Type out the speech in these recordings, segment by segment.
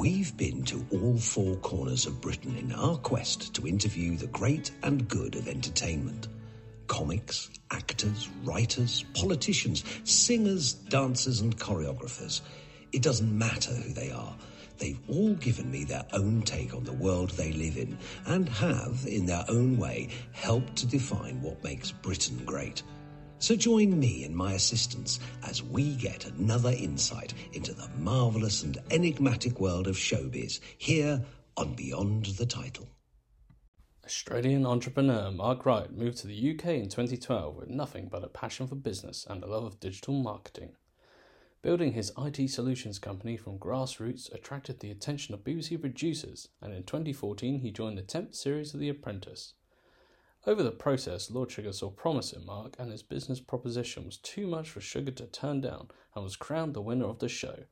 We've been to all four corners of Britain in our quest to interview the great and good of entertainment comics, actors, writers, politicians, singers, dancers, and choreographers. It doesn't matter who they are. They've all given me their own take on the world they live in and have, in their own way, helped to define what makes Britain great. So join me and my assistants as we get another insight into the marvellous and enigmatic world of showbiz here on Beyond the Title. Australian entrepreneur Mark Wright moved to the UK in 2012 with nothing but a passion for business and a love of digital marketing. Building his IT solutions company from grassroots attracted the attention of BBC producers, and in 2014 he joined the 10th series of The Apprentice. Over the process, Lord Sugar saw promise in Mark, and his business proposition was too much for Sugar to turn down and was crowned the winner of the show.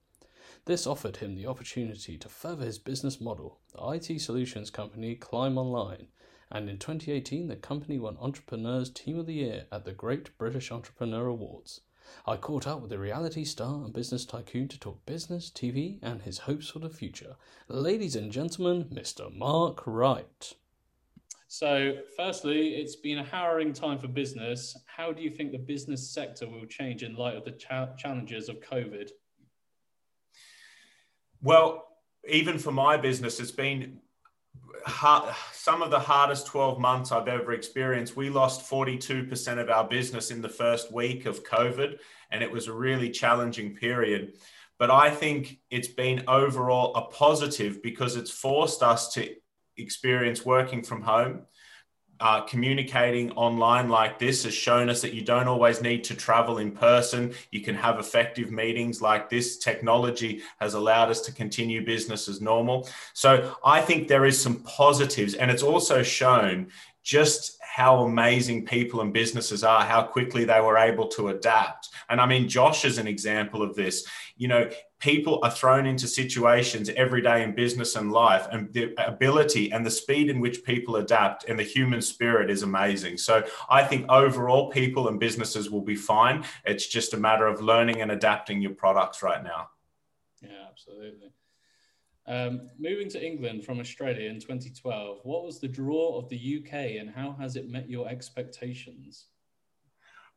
This offered him the opportunity to further his business model, the IT solutions company Climb Online, and in 2018 the company won Entrepreneur's Team of the Year at the Great British Entrepreneur Awards. I caught up with the reality star and business tycoon to talk business, TV, and his hopes for the future. Ladies and gentlemen, Mr. Mark Wright. So, firstly, it's been a harrowing time for business. How do you think the business sector will change in light of the cha- challenges of COVID? Well, even for my business, it's been hard, some of the hardest 12 months I've ever experienced. We lost 42% of our business in the first week of COVID, and it was a really challenging period. But I think it's been overall a positive because it's forced us to experience working from home. Uh, communicating online like this has shown us that you don't always need to travel in person. You can have effective meetings like this. Technology has allowed us to continue business as normal. So I think there is some positives, and it's also shown just how amazing people and businesses are, how quickly they were able to adapt. And I mean, Josh is an example of this. You know, people are thrown into situations every day in business and life, and the ability and the speed in which people adapt and the human spirit is amazing. So I think overall, people and businesses will be fine. It's just a matter of learning and adapting your products right now. Yeah, absolutely. Um, moving to England from Australia in 2012, what was the draw of the UK and how has it met your expectations?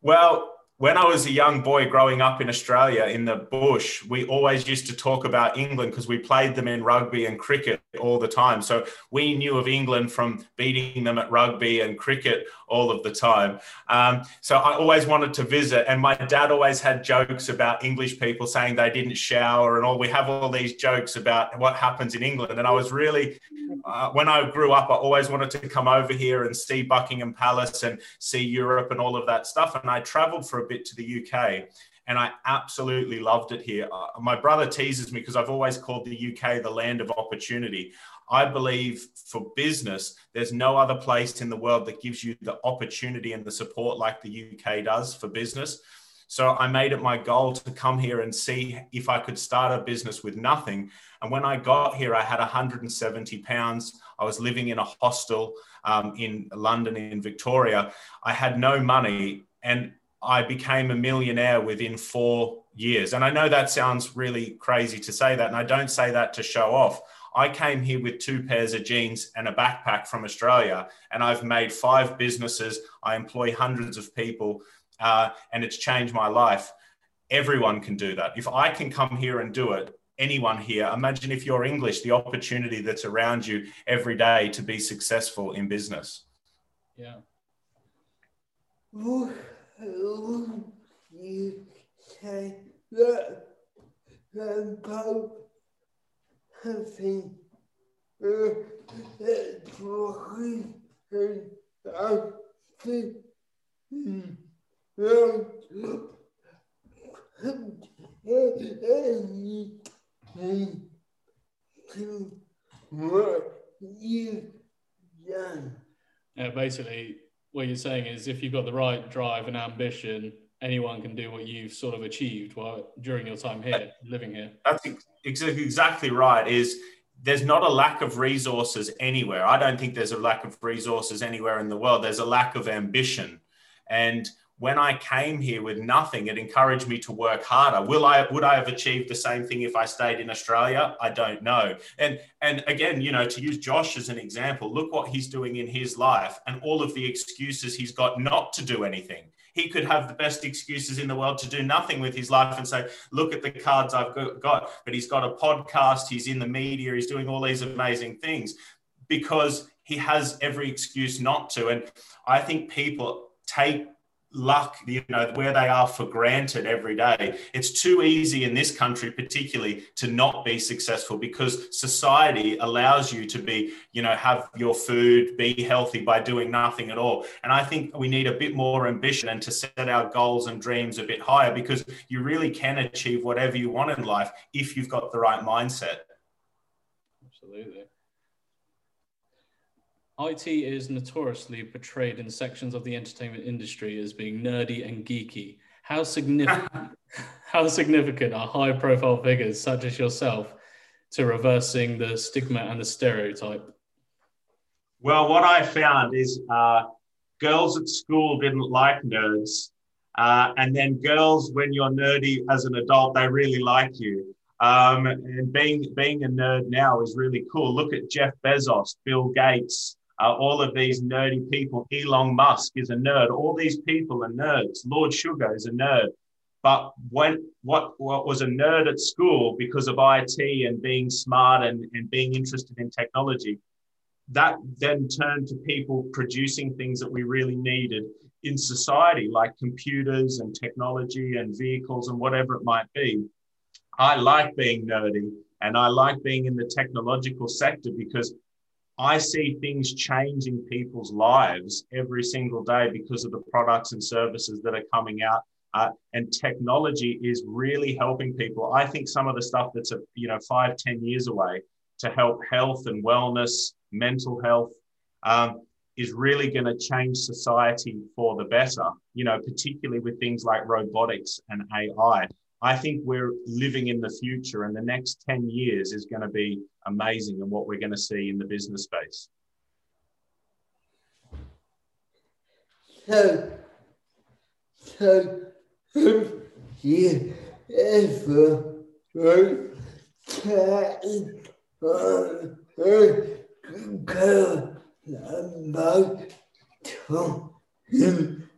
Well, when I was a young boy growing up in Australia in the bush, we always used to talk about England because we played them in rugby and cricket all the time. So we knew of England from beating them at rugby and cricket all of the time. Um, so I always wanted to visit. And my dad always had jokes about English people saying they didn't shower and all. We have all these jokes about what happens in England. And I was really, uh, when I grew up, I always wanted to come over here and see Buckingham Palace and see Europe and all of that stuff. And I traveled for a bit to the UK and I absolutely loved it here. Uh, my brother teases me because I've always called the UK the land of opportunity. I believe for business, there's no other place in the world that gives you the opportunity and the support like the UK does for business. So I made it my goal to come here and see if I could start a business with nothing. And when I got here, I had 170 pounds. I was living in a hostel um, in London, in Victoria. I had no money. And I became a millionaire within four years. And I know that sounds really crazy to say that. And I don't say that to show off. I came here with two pairs of jeans and a backpack from Australia, and I've made five businesses. I employ hundreds of people, uh, and it's changed my life. Everyone can do that. If I can come here and do it, anyone here, imagine if you're English, the opportunity that's around you every day to be successful in business. Yeah you say that the Pope having talking about the anything to what you've. Yeah, basically, what you're saying is if you've got the right drive and ambition, anyone can do what you've sort of achieved while during your time here, living here. That's exactly right. Is there's not a lack of resources anywhere. I don't think there's a lack of resources anywhere in the world. There's a lack of ambition. And when I came here with nothing, it encouraged me to work harder. Will I would I have achieved the same thing if I stayed in Australia? I don't know. And and again, you know, to use Josh as an example, look what he's doing in his life and all of the excuses he's got not to do anything. He could have the best excuses in the world to do nothing with his life and say, look at the cards I've got. But he's got a podcast, he's in the media, he's doing all these amazing things because he has every excuse not to. And I think people take luck, you know, where they are for granted every day. It's too easy in this country, particularly, to not be successful because society allows you to be, you know, have your food, be healthy by doing nothing at all. And I think we need a bit more ambition and to set our goals and dreams a bit higher because you really can achieve whatever you want in life if you've got the right mindset. Absolutely. IT is notoriously portrayed in sections of the entertainment industry as being nerdy and geeky. How significant, how significant are high profile figures such as yourself to reversing the stigma and the stereotype? Well, what I found is uh, girls at school didn't like nerds. Uh, and then girls, when you're nerdy as an adult, they really like you. Um, and being being a nerd now is really cool. Look at Jeff Bezos, Bill Gates, uh, all of these nerdy people. Elon Musk is a nerd. All these people are nerds. Lord Sugar is a nerd. But when what what was a nerd at school because of IT and being smart and, and being interested in technology, that then turned to people producing things that we really needed in society, like computers and technology and vehicles and whatever it might be. I like being nerdy and I like being in the technological sector because I see things changing people's lives every single day because of the products and services that are coming out. Uh, and technology is really helping people. I think some of the stuff that's a, you know five, ten years away to help health and wellness, mental health, um, is really going to change society for the better. You know, particularly with things like robotics and AI. I think we're living in the future, and the next 10 years is going to be amazing and what we're going to see in the business space. So, so, yeah, ever, about him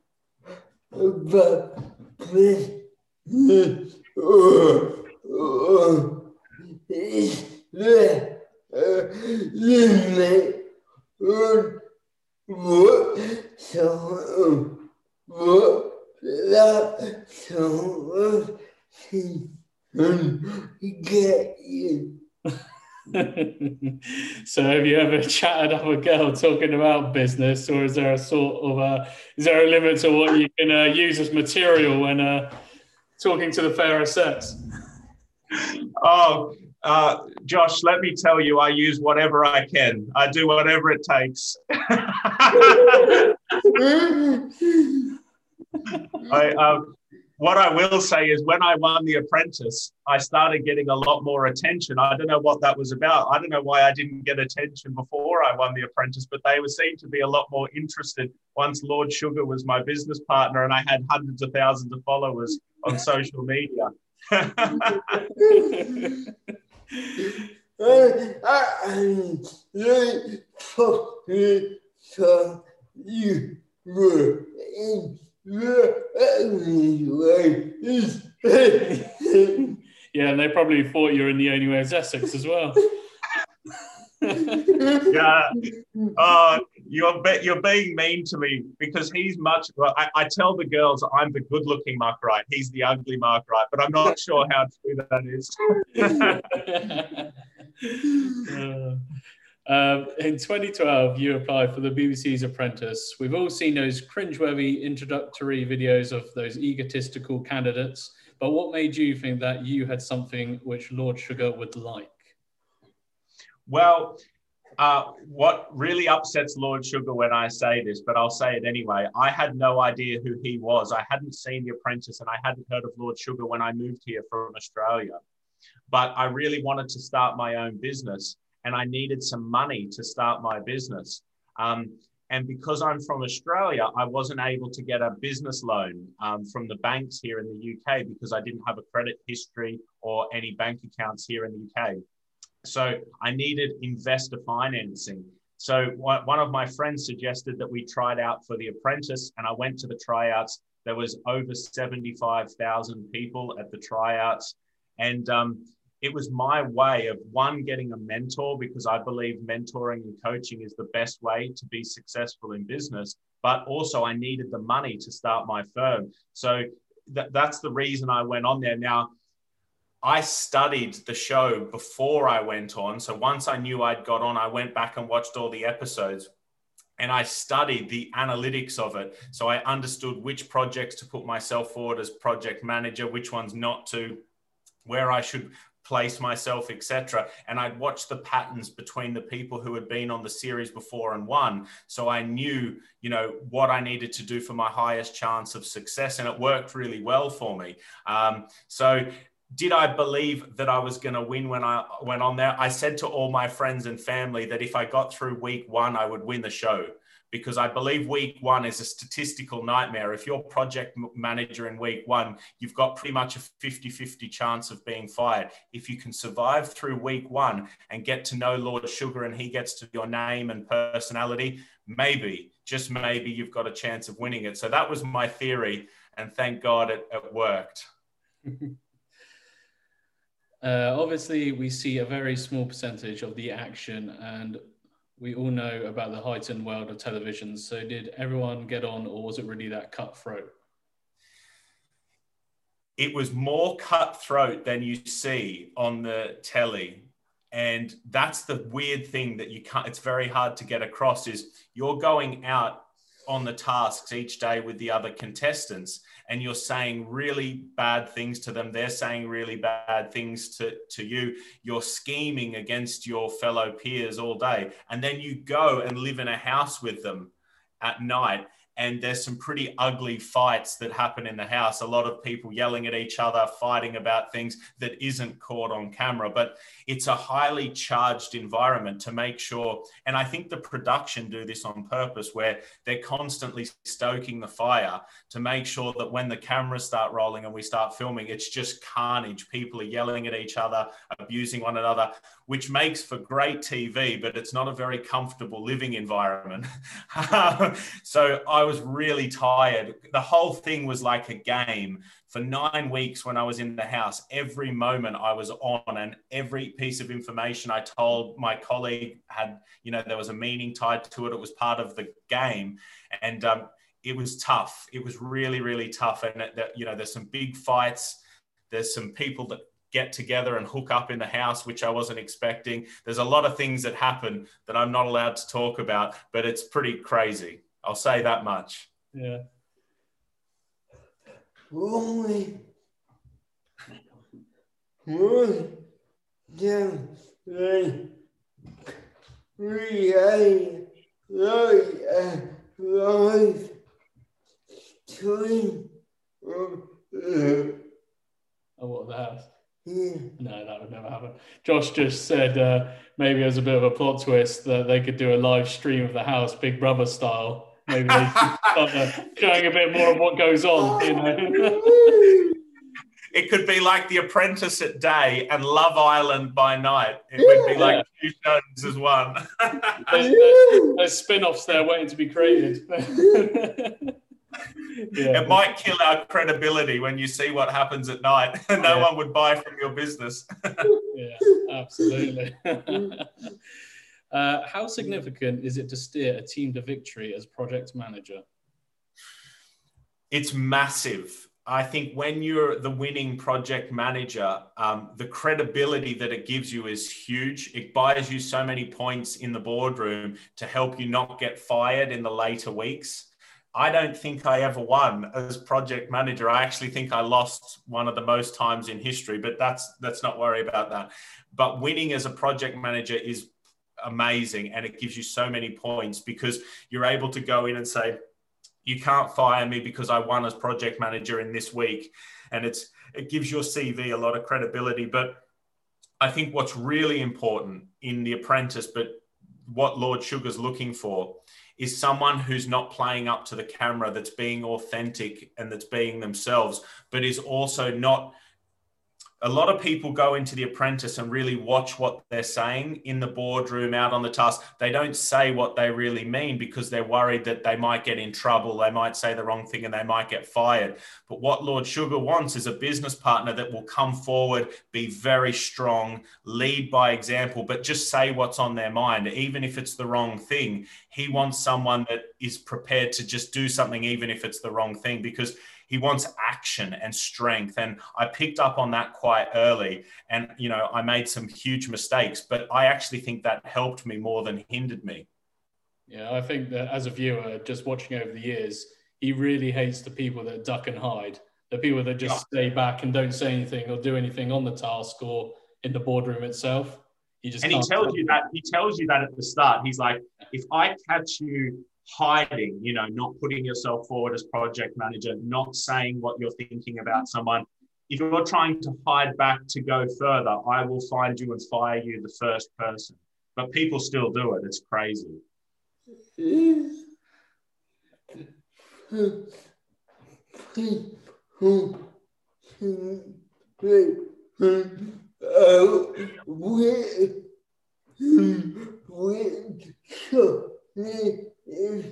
about this so have you ever chatted up a girl talking about business or is there a sort of a is there a limit to what you can uh, use as material when uh, talking to the fairer sex? Oh, uh, Josh, let me tell you, I use whatever I can. I do whatever it takes. I, um, what I will say is, when I won The Apprentice, I started getting a lot more attention. I don't know what that was about. I don't know why I didn't get attention before I won The Apprentice, but they were seemed to be a lot more interested once Lord Sugar was my business partner and I had hundreds of thousands of followers on social media. you were in yeah, and they probably thought you were in the only way is Essex as well. yeah. Uh, you're be- you're being mean to me because he's much. Well, I, I tell the girls I'm the good-looking Mark Wright. He's the ugly Mark Wright, but I'm not sure how true that is. uh, um, in 2012, you applied for the BBC's Apprentice. We've all seen those cringeworthy introductory videos of those egotistical candidates. But what made you think that you had something which Lord Sugar would like? Well, uh, what really upsets Lord Sugar when I say this, but I'll say it anyway, I had no idea who he was. I hadn't seen The Apprentice and I hadn't heard of Lord Sugar when I moved here from Australia. But I really wanted to start my own business and I needed some money to start my business. Um, And because I'm from Australia, I wasn't able to get a business loan um, from the banks here in the UK because I didn't have a credit history or any bank accounts here in the UK. So I needed investor financing. So one of my friends suggested that we tried out for The Apprentice, and I went to the tryouts. There was over 75,000 people at the tryouts. And um, it was my way of one getting a mentor because I believe mentoring and coaching is the best way to be successful in business. But also, I needed the money to start my firm. So th- that's the reason I went on there. Now, I studied the show before I went on. So once I knew I'd got on, I went back and watched all the episodes and I studied the analytics of it. So I understood which projects to put myself forward as project manager, which ones not to, where I should place myself, etc. And I'd watch the patterns between the people who had been on the series before and won. So I knew, you know, what I needed to do for my highest chance of success, and it worked really well for me. Um, so did I believe that I was going to win when I went on there? I said to all my friends and family that if I got through week one, I would win the show because I believe week one is a statistical nightmare. If you're project manager in week one, you've got pretty much a 50 50 chance of being fired. If you can survive through week one and get to know Lord Sugar and he gets to your name and personality, maybe, just maybe, you've got a chance of winning it. So that was my theory. And thank God it, it worked. Uh, obviously, we see a very small percentage of the action and we all know about the heightened world of television. So, did everyone get on, or was it really that cutthroat? It was more cutthroat than you see on the telly. And that's the weird thing that you can't, it's very hard to get across is you're going out on the tasks each day with the other contestants and you're saying really bad things to them. They're saying really bad things to, to you. You're scheming against your fellow peers all day and then you go and live in a house with them at night and there's some pretty ugly fights that happen in the house. A lot of people yelling at each other fighting about things that isn't caught on camera. But it's a highly charged environment to make sure and i think the production do this on purpose where they're constantly stoking the fire to make sure that when the cameras start rolling and we start filming it's just carnage. People are yelling at each other abusing one another which makes for great tv but it's not a very comfortable living environment. So i was really tired the whole thing was like a game for nine weeks when I was in the house, every moment I was on and every piece of information I told my colleague had, you know, there was a meaning tied to it. It was part of the game. And um, it was tough. It was really, really tough. And, that, you know, there's some big fights. There's some people that get together and hook up in the house, which I wasn't expecting. There's a lot of things that happen that I'm not allowed to talk about, but it's pretty crazy. I'll say that much. Yeah only one down like create like a life twin of Oh, what the house? Yeah. No, that would never happen. Josh just said uh, maybe as a bit of a plot twist that they could do a live stream of the house, Big Brother style, maybe they start showing a bit more of what goes on. You oh, know? it could be like The Apprentice at day and Love Island by night. It would be like two shows as one. there's, there's, there's spin-offs there waiting to be created. Yeah. It might kill our credibility when you see what happens at night. no yeah. one would buy from your business. yeah, absolutely. Mm. Uh, how significant is it to steer a team to victory as project manager? It's massive. I think when you're the winning project manager, um, the credibility that it gives you is huge. It buys you so many points in the boardroom to help you not get fired in the later weeks. I don't think I ever won as project manager. I actually think I lost one of the most times in history, but that's let's not worry about that. But winning as a project manager is amazing and it gives you so many points because you're able to go in and say you can't fire me because I won as project manager in this week. And it's it gives your CV a lot of credibility. But I think what's really important in the apprentice but what Lord Sugar's looking for is someone who's not playing up to the camera, that's being authentic and that's being themselves, but is also not a lot of people go into the apprentice and really watch what they're saying in the boardroom out on the task. They don't say what they really mean because they're worried that they might get in trouble they might say the wrong thing and they might get fired. But what lord sugar wants is a business partner that will come forward be very strong lead by example but just say what's on their mind. Even if it's the wrong thing he wants someone that is prepared to just do something even if it's the wrong thing because he wants action and strength. And I picked up on that quite early. And, you know, I made some huge mistakes, but I actually think that helped me more than hindered me. Yeah, I think that as a viewer, just watching over the years, he really hates the people that duck and hide, the people that just yeah. stay back and don't say anything or do anything on the task or in the boardroom itself. He just and he tells you that he tells you that at the start. He's like, if I catch you hiding, you know, not putting yourself forward as project manager, not saying what you're thinking about someone. If you're trying to hide back to go further, I will find you and fire you the first person. But people still do it. It's crazy. is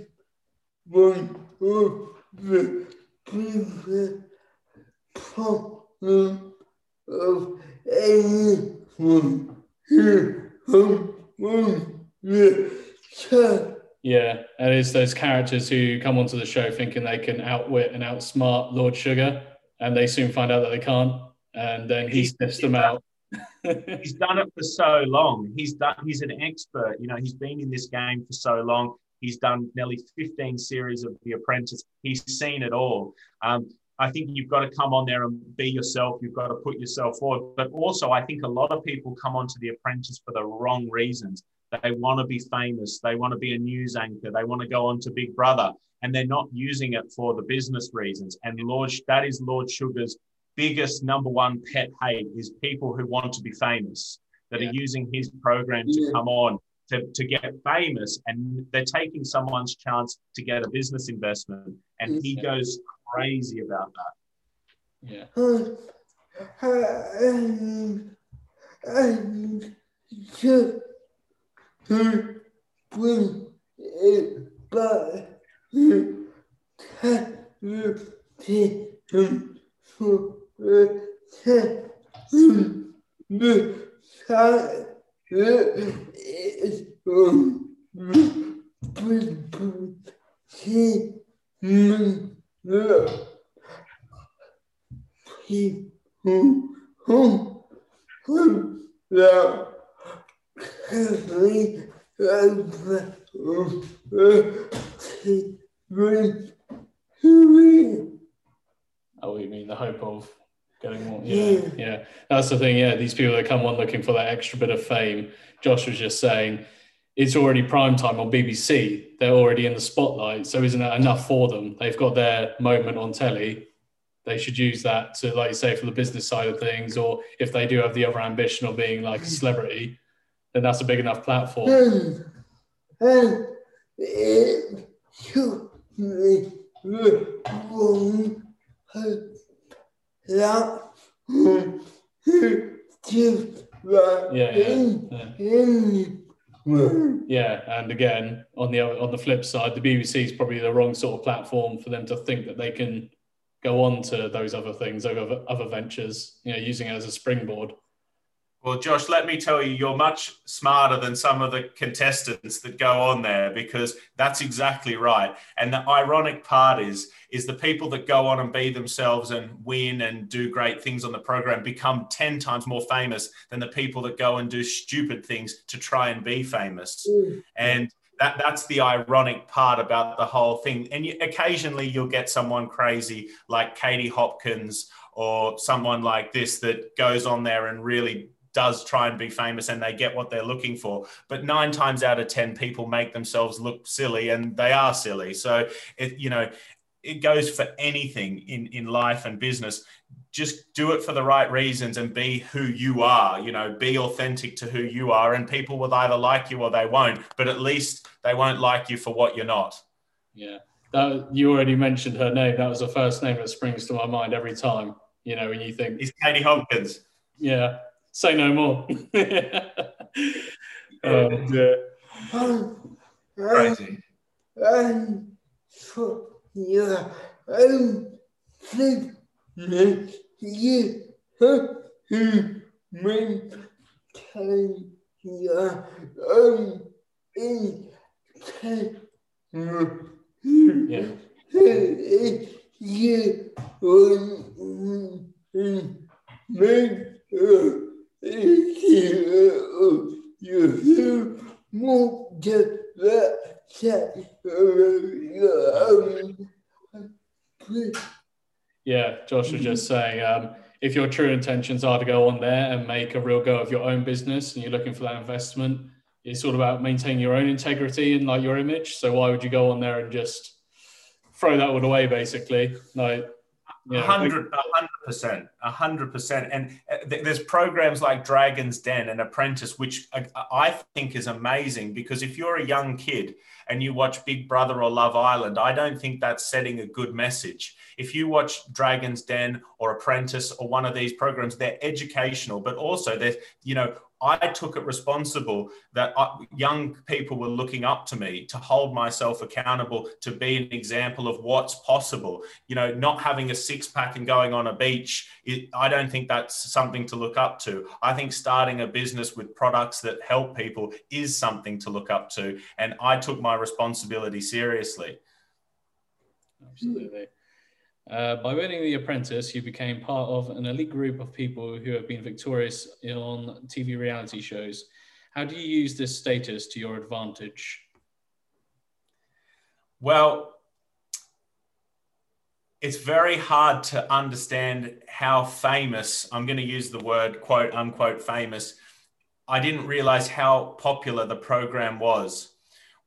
one of the biggest problem of anyone who the yeah, and it's those characters who come onto the show thinking they can outwit and outsmart Lord Sugar, and they soon find out that they can't, and then he sniffs them out. he's done it for so long. He's done. He's an expert. You know, he's been in this game for so long. He's done nearly 15 series of The Apprentice. He's seen it all. Um, I think you've got to come on there and be yourself. You've got to put yourself forward. But also, I think a lot of people come onto The Apprentice for the wrong reasons. They want to be famous. They want to be a news anchor. They want to go on to Big Brother, and they're not using it for the business reasons. And Lord, that is Lord Sugar's biggest number one pet hate is people who want to be famous that yeah. are using his program to yeah. come on to, to get famous and they're taking someone's chance to get a business investment and he goes crazy about that. Yeah Oh, you mean the hope of getting more? Yeah, yeah. That's the thing. Yeah, these people that come on looking for that extra bit of fame. Josh was just saying, it's already prime time on BBC. They're already in the spotlight. So isn't that enough for them? They've got their moment on telly. They should use that to, like you say, for the business side of things, or if they do have the other ambition of being like a celebrity, then that's a big enough platform. And it should be that yeah, yeah, yeah. Yeah, and again, on the on the flip side, the BBC is probably the wrong sort of platform for them to think that they can go on to those other things, other other ventures. You know, using it as a springboard. Well, Josh, let me tell you, you're much smarter than some of the contestants that go on there because that's exactly right. And the ironic part is, is the people that go on and be themselves and win and do great things on the program become 10 times more famous than the people that go and do stupid things to try and be famous. Mm. And that, that's the ironic part about the whole thing. And you, occasionally you'll get someone crazy like Katie Hopkins or someone like this that goes on there and really does try and be famous and they get what they're looking for. But nine times out of 10, people make themselves look silly and they are silly. So, it, you know, it goes for anything in, in life and business. Just do it for the right reasons and be who you are. You know, be authentic to who you are, and people will either like you or they won't. But at least they won't like you for what you're not. Yeah, that you already mentioned her name. That was the first name that springs to my mind every time. You know, when you think it's Katie Hopkins. Yeah, say no more. um, yeah. Crazy. And for your own fitness, you have to maintain your own integrity. Yeah. You will make yeah, Josh was just saying, um, if your true intentions are to go on there and make a real go of your own business and you're looking for that investment, it's all about maintaining your own integrity and like your image. So why would you go on there and just throw that all away, basically? Like, hundred, hundred percent, hundred percent. And uh, there's programs like Dragon's Den and Apprentice, which I, I think is amazing because if you're a young kid and you watch Big Brother or Love Island, I don't think that's setting a good message. If you watch Dragon's Den or Apprentice or one of these programs, they're educational, but also they're, you know, I took it responsible that I, young people were looking up to me to hold myself accountable, to be an example of what's possible. You know, not having a six pack and going on a beach, it, I don't think that's something to look up to. I think starting a business with products that help people is something to look up to. And I took my responsibility seriously. Absolutely. Uh, by winning The Apprentice, you became part of an elite group of people who have been victorious on TV reality shows. How do you use this status to your advantage? Well, it's very hard to understand how famous, I'm going to use the word quote unquote famous. I didn't realize how popular the program was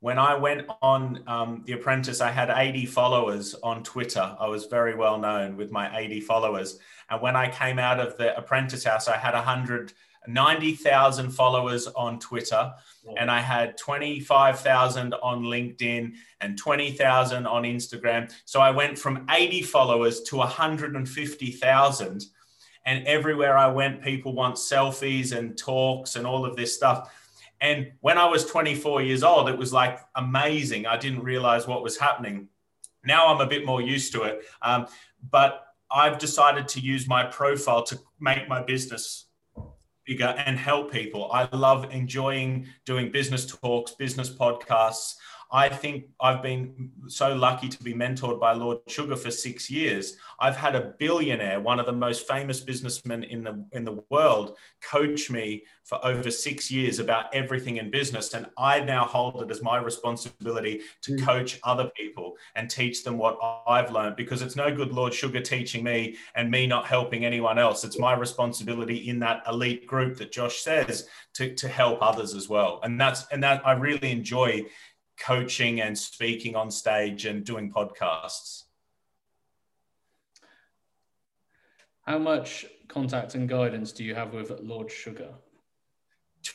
when I went on um, The Apprentice, I had 80 followers on Twitter. I was very well known with my 80 followers. And when I came out of The Apprentice House, I had 190,000 followers on Twitter. And I had 25,000 on LinkedIn and 20,000 on Instagram. So I went from 80 followers to 150,000. And everywhere I went, people want selfies and talks and all of this stuff and when I was 24 years old, it was like amazing. I didn't realize what was happening. Now I'm a bit more used to it. Um, but I've decided to use my profile to make my business bigger and help people. I love enjoying doing business talks, business podcasts. I think I've been so lucky to be mentored by Lord Sugar for six years. I've had a billionaire, one of the most famous businessmen in the in the world, coach me for over six years about everything in business, and I now hold it as my responsibility to mm. coach other people and teach them what I've learned. Because it's no good Lord Sugar teaching me and me not helping anyone else. It's my responsibility in that elite group that Josh says to to help others as well. And that's and that I really enjoy coaching and speaking on stage and doing podcasts. How much contact and guidance do you have with Lord Sugar?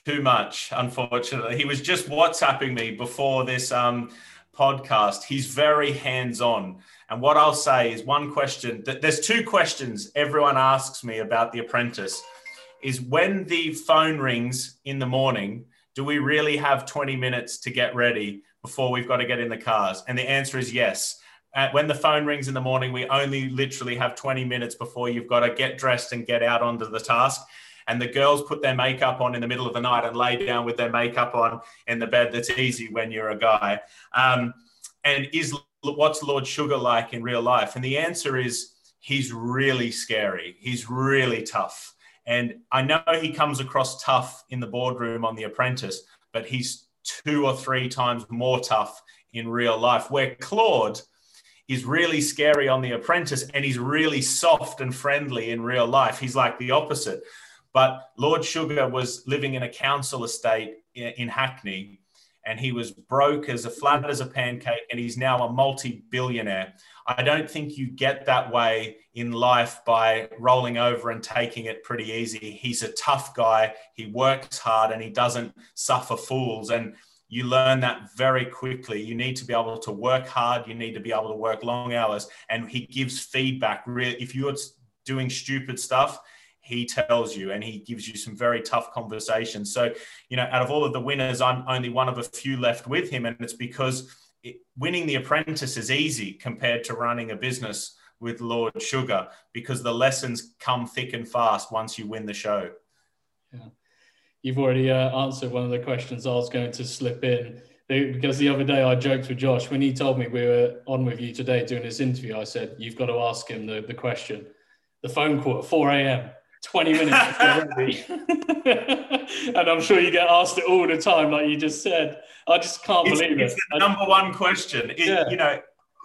Too much, unfortunately. He was just WhatsApping me before this um, podcast. He's very hands on. And what I'll say is one question that there's two questions everyone asks me about The Apprentice is when the phone rings in the morning, do we really have 20 minutes to get ready? Before we've got to get in the cars? And the answer is yes. Uh, when the phone rings in the morning, we only literally have 20 minutes before you've got to get dressed and get out onto the task. And the girls put their makeup on in the middle of the night and lay down with their makeup on in the bed. That's easy when you're a guy. Um, and is what's Lord Sugar like in real life? And the answer is he's really scary. He's really tough. And I know he comes across tough in the boardroom on The Apprentice, but he's two or three times more tough in real life. Where Claude is really scary on The Apprentice and he's really soft and friendly in real life. He's like the opposite. But Lord Sugar was living in a council estate in Hackney and he was broke as a flat as a pancake and he's now a multi-billionaire. I don't think you get that way in life by rolling over and taking it pretty easy. He's a tough guy. He works hard and he doesn't suffer fools. And you learn that very quickly. You need to be able to work hard. You need to be able to work long hours. And he gives feedback. If you're doing stupid stuff he tells you and he gives you some very tough conversations. So, you know, out of all of the winners, I'm only one of a few left with him. And it's because it, winning the apprentice is easy compared to running a business with Lord Sugar because the lessons come thick and fast once you win the show. Yeah. You've already uh, answered one of the questions I was going to slip in because the other day I joked with Josh when he told me we were on with you today doing this interview. I said, You've got to ask him the, the question. The phone call at 4 a.m. 20 minutes ready. and I'm sure you get asked it all the time, like you just said. I just can't it's, believe it's it. the number one question. It, yeah. You know,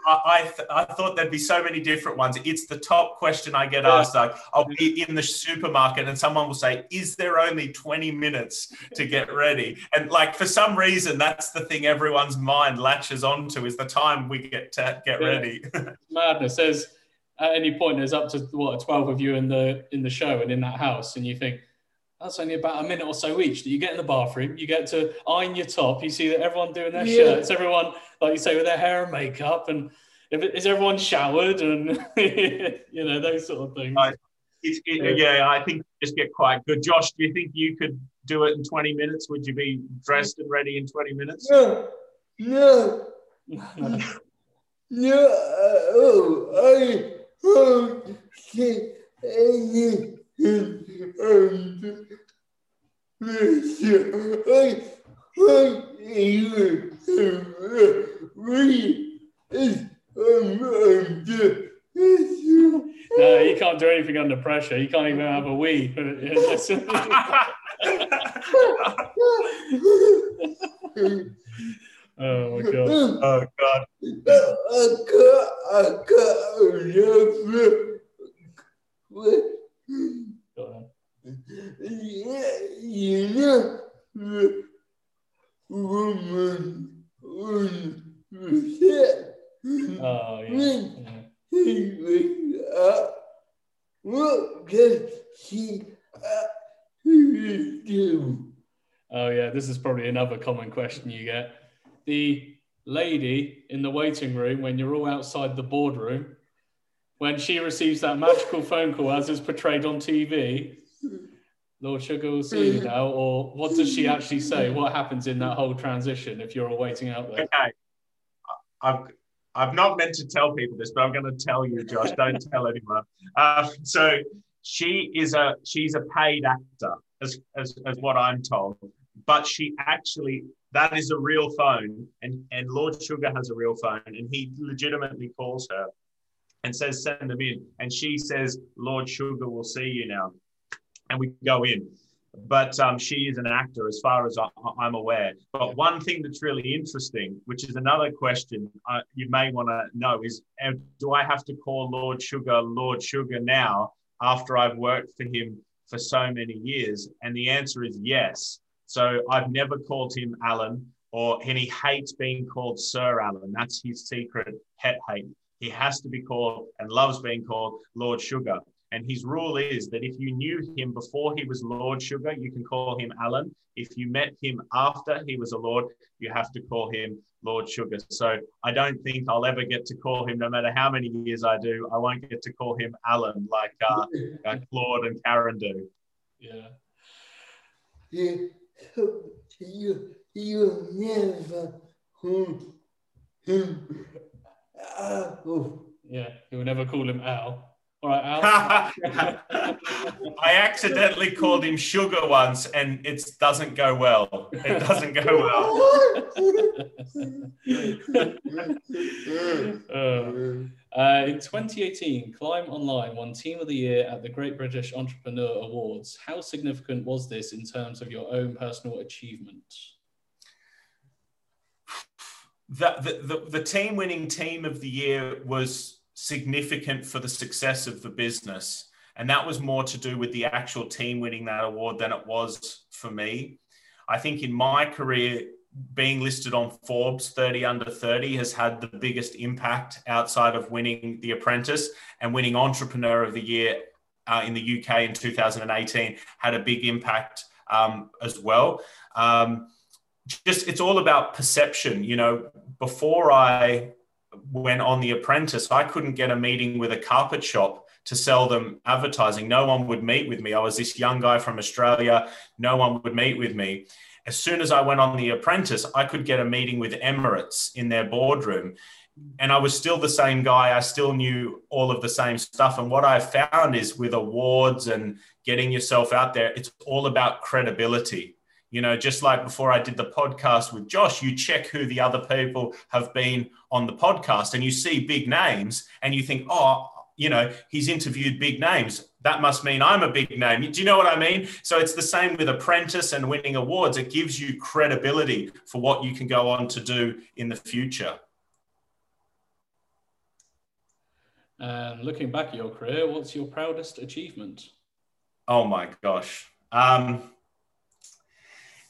I, I, th- I, thought there'd be so many different ones. It's the top question I get yeah. asked. Like, I'll be in the supermarket and someone will say, Is there only 20 minutes to get ready? And like, for some reason, that's the thing everyone's mind latches onto is the time we get to get yeah. ready. Madness. There's, at any point there's up to what 12 of you in the in the show and in that house and you think that's only about a minute or so each that you get in the bathroom you get to iron your top you see that everyone doing their yeah. shirts everyone like you say with their hair and makeup and if it, is everyone showered? And you know those sort of things. It, it, yeah i think just get quite good. Josh do you think you could do it in 20 minutes? Would you be dressed and ready in 20 minutes? No. No. No. Uh, oh, I Okay. And, and, I, I, no, you can't do anything under pressure. You can't even have a wee. Oh my god. Oh god. Yeah, you know, woman on the Oh yeah. yeah. What can she do? Oh yeah, this is probably another common question you get the lady in the waiting room when you're all outside the boardroom, when she receives that magical phone call as is portrayed on TV, Lord Sugar will see you now, or what does she actually say? What happens in that whole transition if you're all waiting out there? Okay. I've I've not meant to tell people this, but I'm going to tell you, Josh. Don't tell anyone. Uh, so she is a she's a paid actor, as, as as what I'm told, but she actually that is a real phone, and and Lord Sugar has a real phone, and he legitimately calls her and says, "Send them in," and she says, "Lord Sugar will see you now," and we go in. But um, she is an actor, as far as I, am aware. But one thing that's really interesting, which is another question uh, you may want to know, is uh, do I have to call Lord Sugar Lord Sugar now after I've worked for him for so many years? And the answer is yes. So I've never called him Alan, or and he hates being called Sir Alan. That's his secret pet hate. He has to be called and loves being called Lord Sugar. And his rule is that if you knew him before he was Lord Sugar, you can call him Alan. If you met him after he was a Lord, you have to call him Lord Sugar. So I don't think I'll ever get to call him, no matter how many years I do, I won't get to call him Alan like, uh, like Claude and Karren do. Yeah. Yeah you you never call him Al. Yeah, you will never call him Al. All right, Al. I accidentally called him Sugar once, and it doesn't go well. It doesn't go well. uh, uh, in 2018, Climb Online won Team of the Year at the Great British Entrepreneur Awards. How significant was this in terms of your own personal achievement? The, the, the, the team winning Team of the Year was significant for the success of the business. And that was more to do with the actual team winning that award than it was for me. I think in my career, being listed on Forbes 30 under 30 has had the biggest impact outside of winning The Apprentice and winning Entrepreneur of the Year uh, in the UK in 2018 had a big impact um, as well. Um, just it's all about perception. You know, before I went on The Apprentice, I couldn't get a meeting with a carpet shop to sell them advertising. No one would meet with me. I was this young guy from Australia. No one would meet with me. As soon as I went on The Apprentice, I could get a meeting with Emirates in their boardroom. And I was still the same guy. I still knew all of the same stuff. And what I found is with awards and getting yourself out there, it's all about credibility. You know, just like before I did the podcast with Josh, you check who the other people have been on the podcast and you see big names and you think, oh, you know, he's interviewed big names. That must mean I'm a big name. Do you know what I mean? So it's the same with Apprentice and winning awards. It gives you credibility for what you can go on to do in the future. And looking back at your career, what's your proudest achievement? Oh my gosh. Um,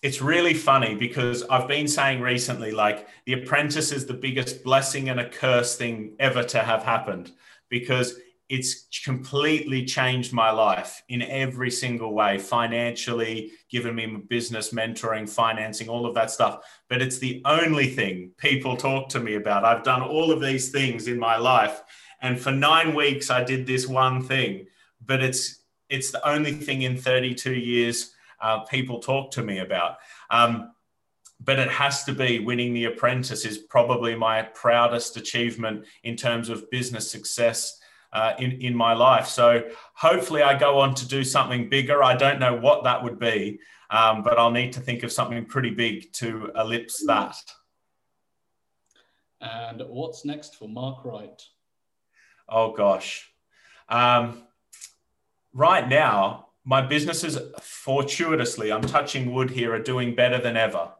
it's really funny because I've been saying recently, like, The Apprentice is the biggest blessing and a curse thing ever to have happened because it's completely changed my life in every single way financially given me business mentoring financing all of that stuff. But it's the only thing people talk to me about. I've done all of these things in my life and for 9 weeks i did this one thing but it's it's the only thing in 32 years uh, people talk to me about um, but it has to be winning the apprentice is probably my proudest achievement in terms of business success uh, in, in my life. So hopefully I go on to do something bigger. I don't know what that would be, um, but I'll need to think of something pretty big to ellipse that. And what's next for Mark Wright? Oh gosh. Um, right now, my businesses fortuitously, I'm touching wood here, are doing better than ever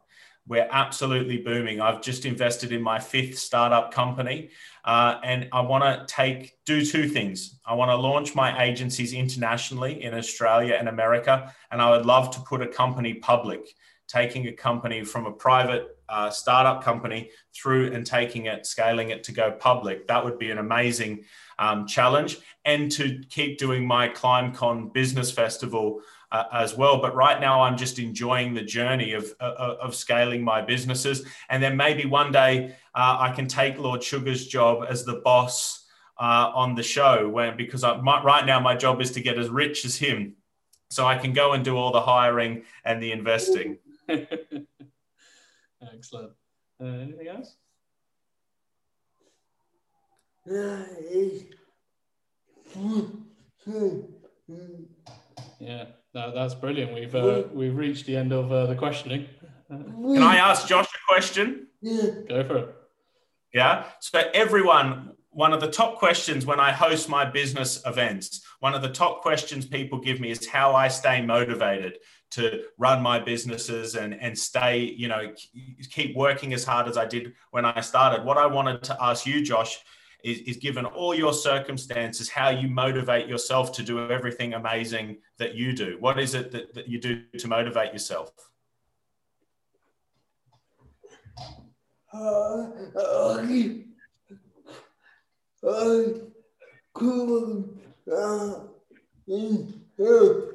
we're absolutely booming. I've just invested in my fifth startup company, uh, and I want to take do two things. I want to launch my agencies internationally in Australia and America, and I would love to put a company public, taking a company from a private uh, startup company through and taking it, scaling it to go public. That would be an amazing um, challenge, and to keep doing my ClimbCon Business Festival uh, as well. But right now, I'm just enjoying the journey of, of, of scaling my businesses. And then maybe one day uh, I can take Lord Sugar's job as the boss uh, on the show, when because I, my, right now my job is to get as rich as him, so I can go and do all the hiring and the investing. Excellent. Uh, anything else? Yeah, no, that's brilliant. We've uh, we've reached the end of uh, the questioning. Can I ask Josh a question? Yeah. Go for it. Yeah. So everyone, one of the top questions when I host my business events, one of the top questions people give me is how I stay motivated to run my businesses and and stay, you know, keep working as hard as I did when I started. What I wanted to ask you, Josh, is, is given all your circumstances, how you motivate yourself to do everything amazing that you do. What is it that, that you do to motivate yourself? Uh, uh, in, uh,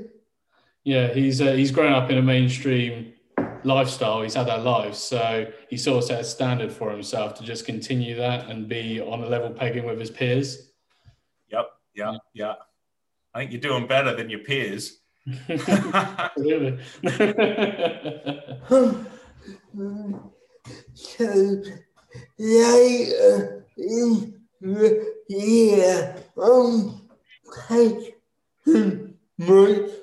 he's uh, he's grown up in a mainstream lifestyle. He's had that life, so he sort of set a standard for himself to just continue that and be on a level pegging with his peers. Yep, yeah, yeah. I think you're doing better than your peers. Absolutely. so later in the year, take my trouble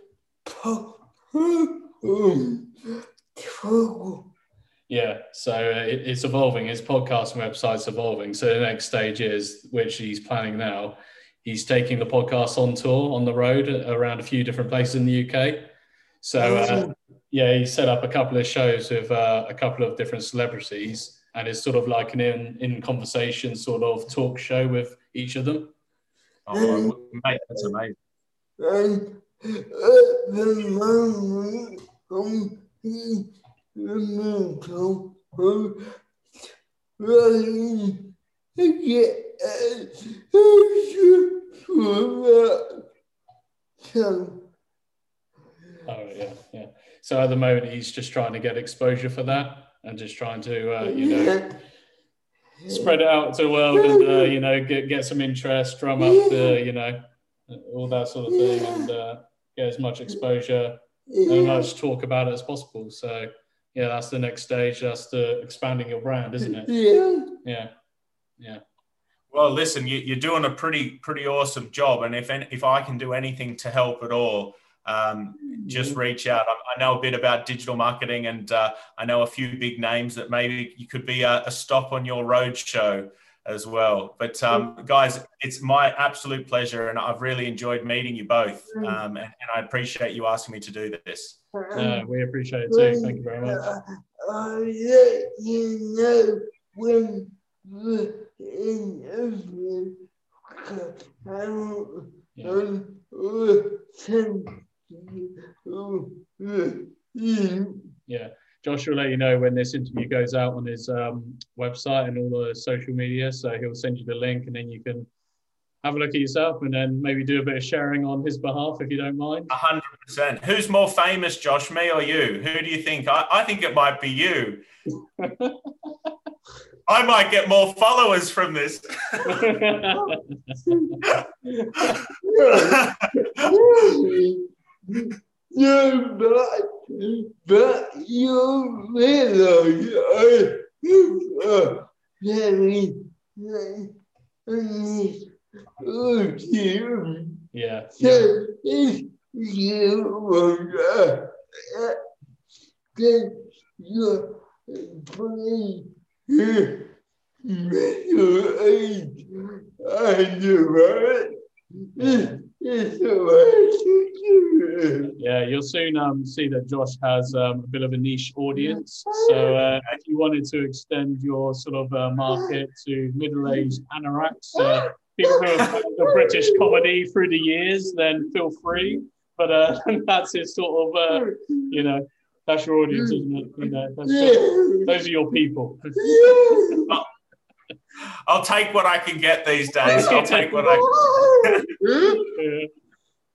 Yeah, so uh, it, it's evolving. His podcast and website's evolving. So the next stage is, which he's planning now, he's taking the podcast on tour on the road around a few different places in the UK. So uh, yeah, he set up a couple of shows with uh, a couple of different celebrities, and it's sort of like an in in conversation sort of talk show with each of them. Oh, mate, that's amazing. The moment, um, he mental Oh yeah, yeah. So at the moment, he's just trying to get exposure for that, and just trying to, uh, you know, spread out to the world, and uh, you know, get get some interest, drum up the, you know, all that sort of thing, and uh, get as much exposure and as much talk about it as possible. So yeah, that's the next stage. That's the expanding your brand, isn't it? Yeah. Yeah, yeah. Well, listen, you, are doing a pretty pretty awesome job, and if if I can do anything to help at all, um, just mm-hmm. reach out. I, I, know a bit about digital marketing, and uh, I know a few big names that maybe you could be a, a stop on your road show as well. But um, guys, it's my absolute pleasure, and I've really enjoyed meeting you both, mm-hmm. um, and, and, I appreciate you asking me to do this. Uh, we appreciate it too. Thank you very much. I'll let you know when the interview. Yeah. Josh will let you know when this interview goes out on his um, website and all the social media. So he'll send you the link and then you can have a look at yourself and then maybe do a bit of sharing on his behalf if you don't mind. A hundred percent. Who's more famous, Josh, me or you? Who do you think? I, I think it might be you. I might get more followers from this. No, but, but you realize uh, very yeah. If you want to get your brain mental age and right, yeah, you'll soon um, see that Josh has um, a bit of a niche audience. So uh, if you wanted to extend your sort of uh, market to middle-aged anoraks, uh, people who have the British comedy through the years, then feel free. But uh, that's his sort of, uh, you know, that's your audience, isn't it? You know, those are your people. I'll take what I can get these days. I'll take what I can.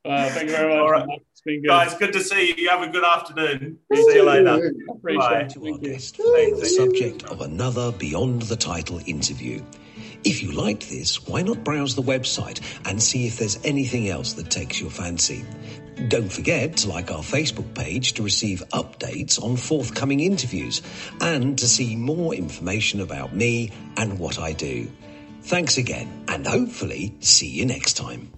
Uh, thank you very much. All right. It's been good. Guys, good to see you. You have a good afternoon. See you later. Bye. To our guest, the subject of another Beyond the Title interview. If you liked this, why not browse the website and see if there's anything else that takes your fancy? Don't forget to like our Facebook page to receive updates on forthcoming interviews and to see more information about me and what I do. Thanks again, and hopefully see you next time.